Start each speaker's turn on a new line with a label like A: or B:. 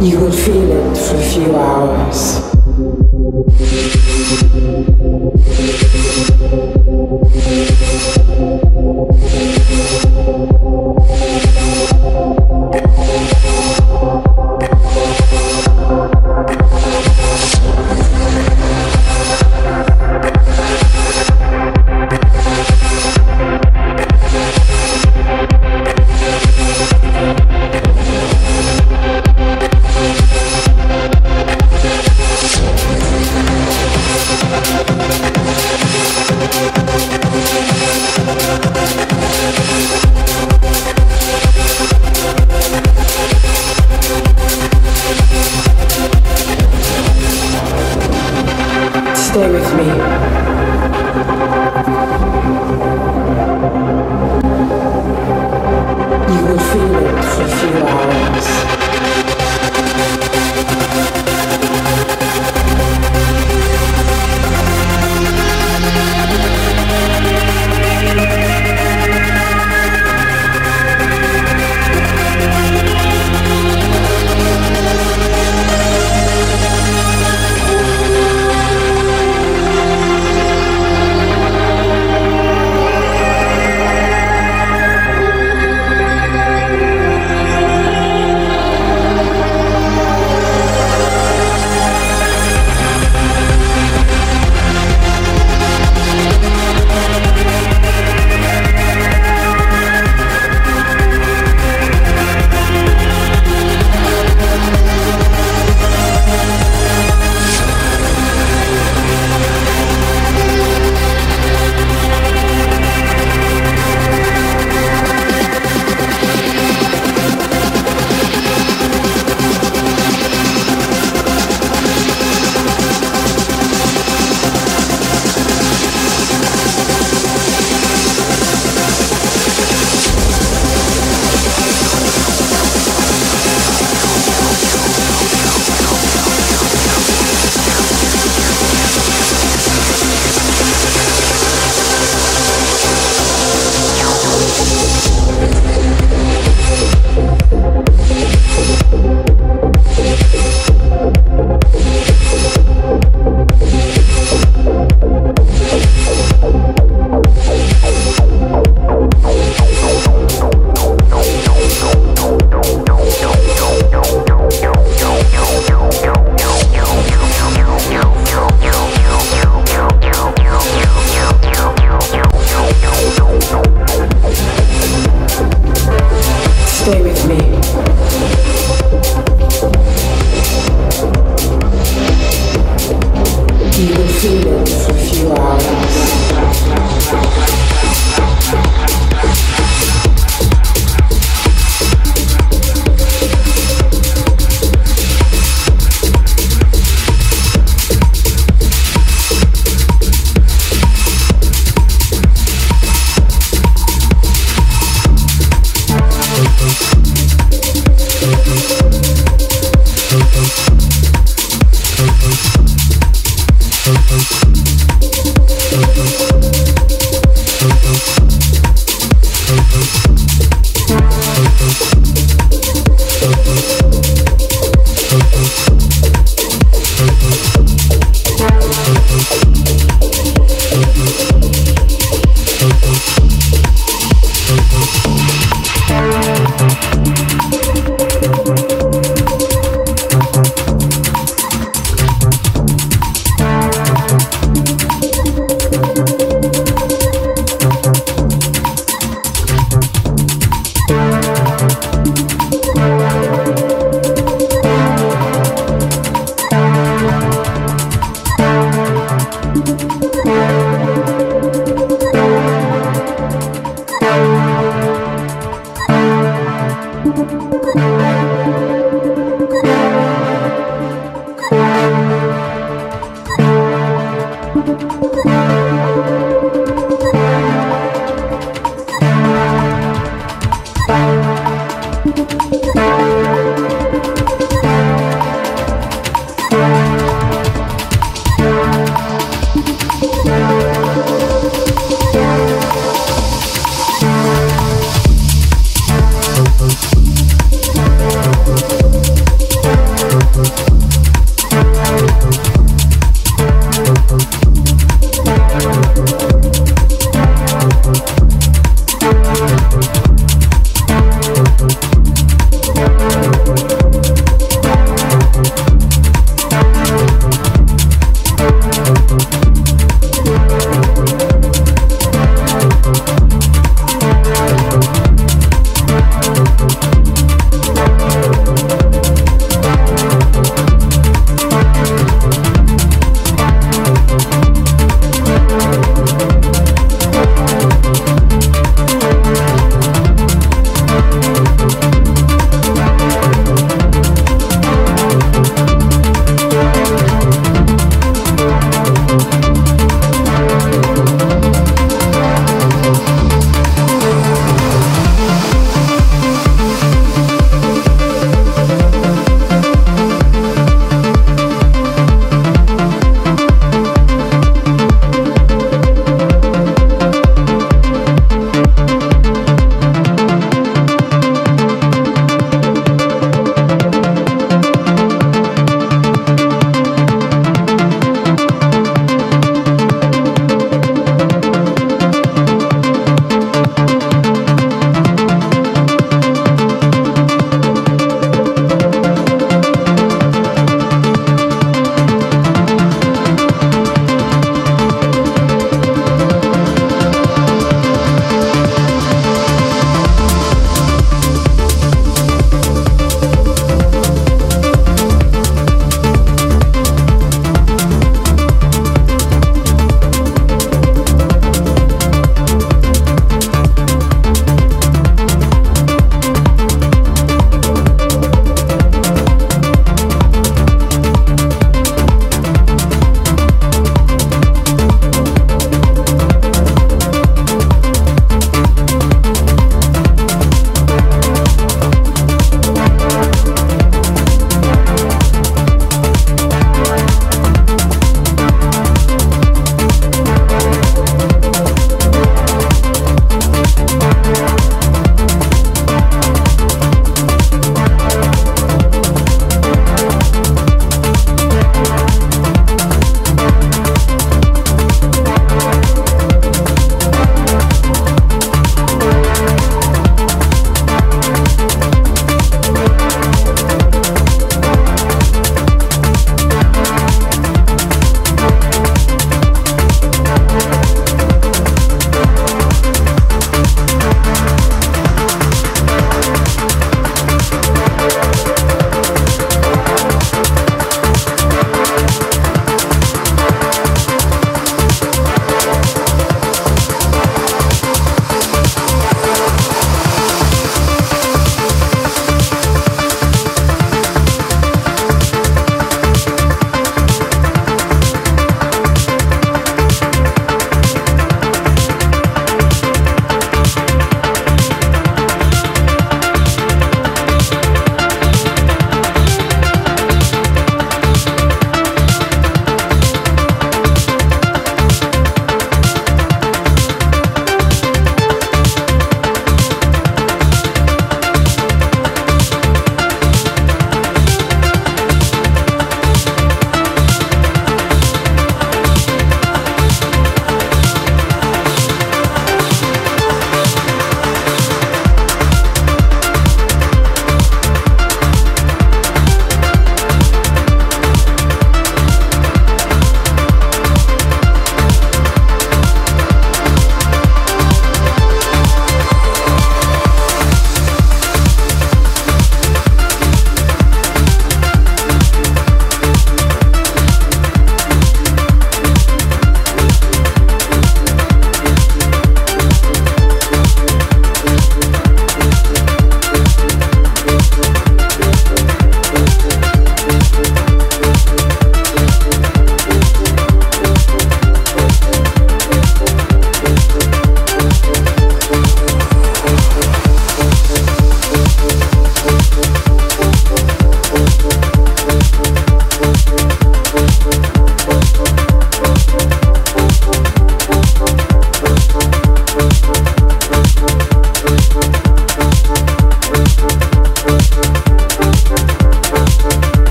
A: You will feel it for a few hours.